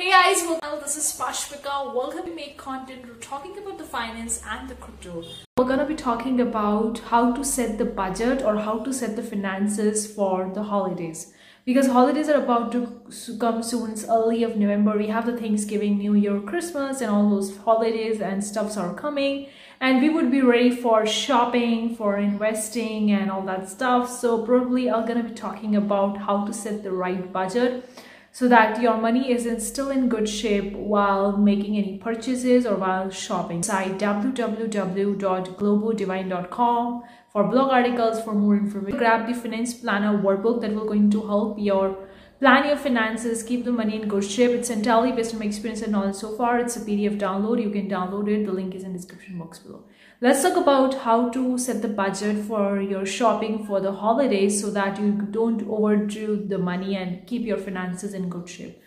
Hey guys, welcome. This is Parshwika. Welcome to Make Content. We're talking about the finance and the crypto. We're gonna be talking about how to set the budget or how to set the finances for the holidays. Because holidays are about to come soon. It's early of November. We have the Thanksgiving, New Year, Christmas, and all those holidays and stuffs are coming. And we would be ready for shopping, for investing, and all that stuff. So probably I'm gonna be talking about how to set the right budget so that your money is still in good shape while making any purchases or while shopping. Site www.globodivine.com for blog articles for more information. Grab the finance planner workbook that will going to help your plan your finances, keep the money in good shape. It's entirely based on my experience and knowledge so far. It's a PDF download. You can download it. The link is in description box below. Let's talk about how to set the budget for your shopping for the holidays so that you don't overdo the money and keep your finances in good shape.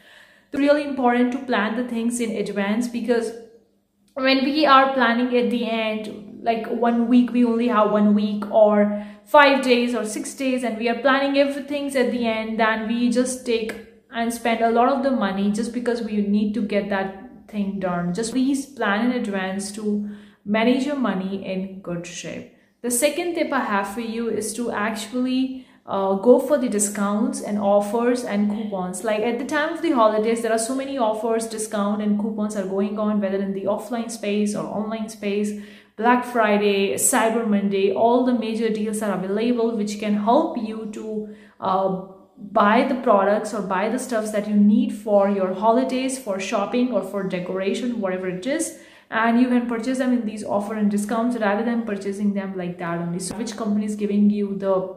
It's really important to plan the things in advance because when we are planning at the end, like one week, we only have one week or five days or six days and we are planning everything at the end, then we just take and spend a lot of the money just because we need to get that thing done. Just please plan in advance to manage your money in good shape. The second tip I have for you is to actually uh, go for the discounts and offers and coupons. Like at the time of the holidays, there are so many offers, discount and coupons are going on, whether in the offline space or online space. Black Friday, Cyber Monday, all the major deals are available, which can help you to uh, buy the products or buy the stuffs that you need for your holidays, for shopping or for decoration, whatever it is. And you can purchase them in these offer and discounts rather than purchasing them like that only. So which company is giving you the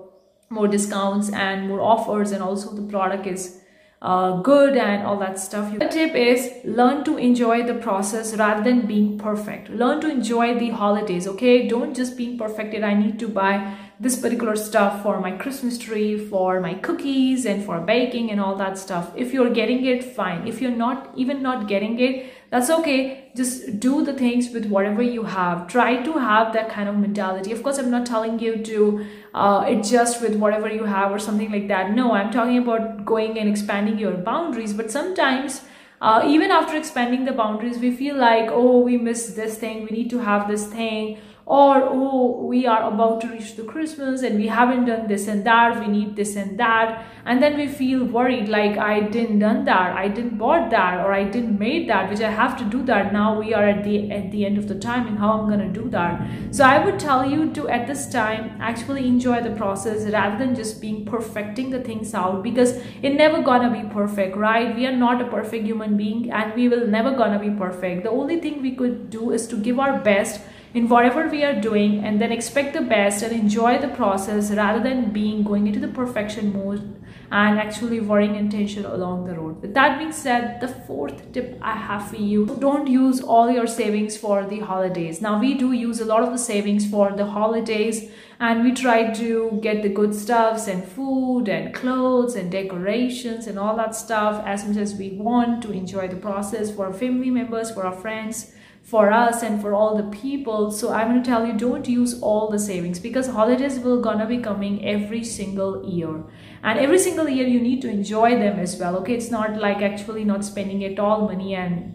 more discounts and more offers and also the product is uh, good and all that stuff. The tip is learn to enjoy the process rather than being perfect. Learn to enjoy the holidays, okay? Don't just being perfected. I need to buy this particular stuff for my Christmas tree, for my cookies and for baking and all that stuff. If you're getting it, fine. If you're not even not getting it, that's okay just do the things with whatever you have try to have that kind of mentality of course i'm not telling you to uh, adjust with whatever you have or something like that. No i'm talking about going and expanding your boundaries but sometimes uh, even after expanding the boundaries we feel like oh we missed this thing we need to have this thing or oh we are about to reach the christmas and we haven't done this and that we need this and that. And then we feel worried like i didn't done that i didn't bought that or i didn't made that which i have to do that. Now we are at the at the end of the time and how i'm gonna do that. So i would tell you to at this time actually enjoy the process rather than just being perfecting the things out because it never gonna be perfect right? We are not a perfect human being and we will never gonna be perfect. The only thing we could do is to give our best in whatever we are doing and then expect the best and enjoy the process rather than being going into the perfection mode and actually worrying and tension along the road. With that being said, the fourth tip I have for you, don't use all your savings for the holidays. Now we do use a lot of the savings for the holidays and we try to get the good stuffs and food and clothes and decorations and all that stuff as much as we want to enjoy the process for our family members, for our friends, for us and for all the people. So i'm going to tell you don't use all the savings because holidays will gonna be coming every single year. And every single year you need to enjoy them as well okay? It's not like actually not spending at all money and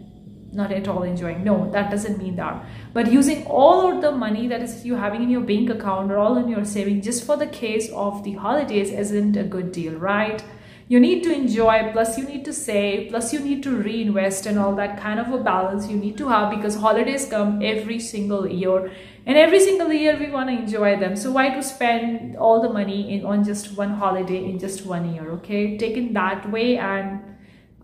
not at all enjoying. No that doesn't mean that. But using all of the money that is you having in your bank account or all in your saving just for the case of the holidays isn't a good deal right you need to enjoy plus you need to save plus you need to reinvest and all that kind of a balance you need to have because holidays come every single year. And every single year we want to enjoy them. So why to spend all the money in on just one holiday in just one year okay? Taken that way and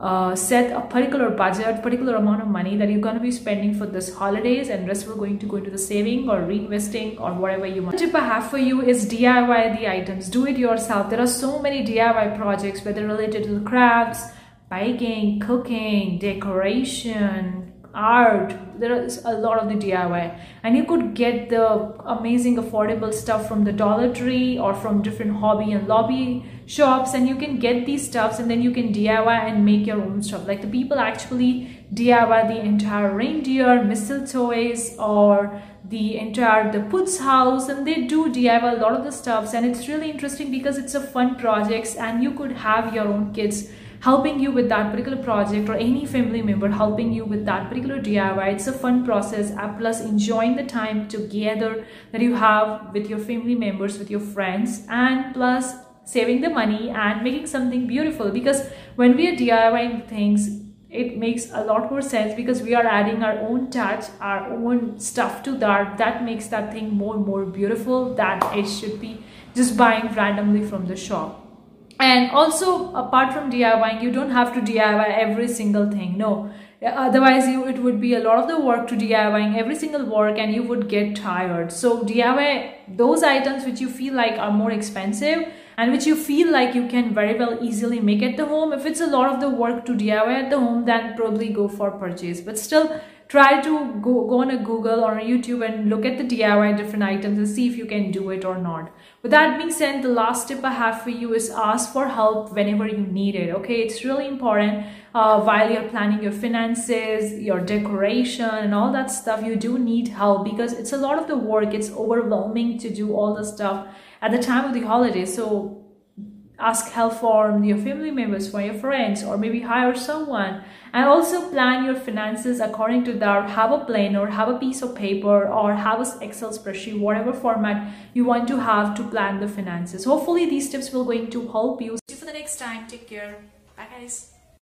uh, set a particular budget, particular amount of money that you're going to be spending for this holidays and rest will going to go into the saving or reinvesting or whatever you want. The tip I have for you is DIY the items. Do it yourself. There are so many DIY projects, whether related to crafts, baking, cooking, decoration, art. There is a lot of the diy and you could get the amazing affordable stuff from the dollar tree or from different hobby and lobby shops and you can get these stuffs and then you can diy and make your own stuff. Like the people actually diy the entire reindeer mistletoes or the entire the puts house and they do diy a lot of the stuffs. And it's really interesting because it's a fun projects and you could have your own kids helping you with that particular project or any family member helping you with that particular DIY. It's a fun process. Uh, plus enjoying the time together that you have with your family members, with your friends and plus saving the money and making something beautiful. Because when we are DIYing things it makes a lot more sense because we are adding our own touch our own stuff to that. That makes that thing more and more beautiful than it should be just buying randomly from the shop and also apart from DIYing you don't have to DIY every single thing no otherwise you it would be a lot of the work to DIYing every single work and you would get tired so DIY those items which you feel like are more expensive and which you feel like you can very well easily make at the home. If it's a lot of the work to DIY at the home, then probably go for purchase. But still, try to go, go on a Google or a YouTube and look at the DIY different items and see if you can do it or not. With that being said, the last tip I have for you is ask for help whenever you need it. Okay, it's really important uh, while you're planning your finances, your decoration, and all that stuff. You do need help because it's a lot of the work. It's overwhelming to do all the stuff at the time of the holiday. So ask help from your family members, for your friends, or maybe hire someone. And also plan your finances according to that. Have a plan or have a piece of paper or have an Excel spreadsheet, whatever format you want to have to plan the finances. Hopefully these tips will going to help you. See you for the next time. Take care. Bye guys.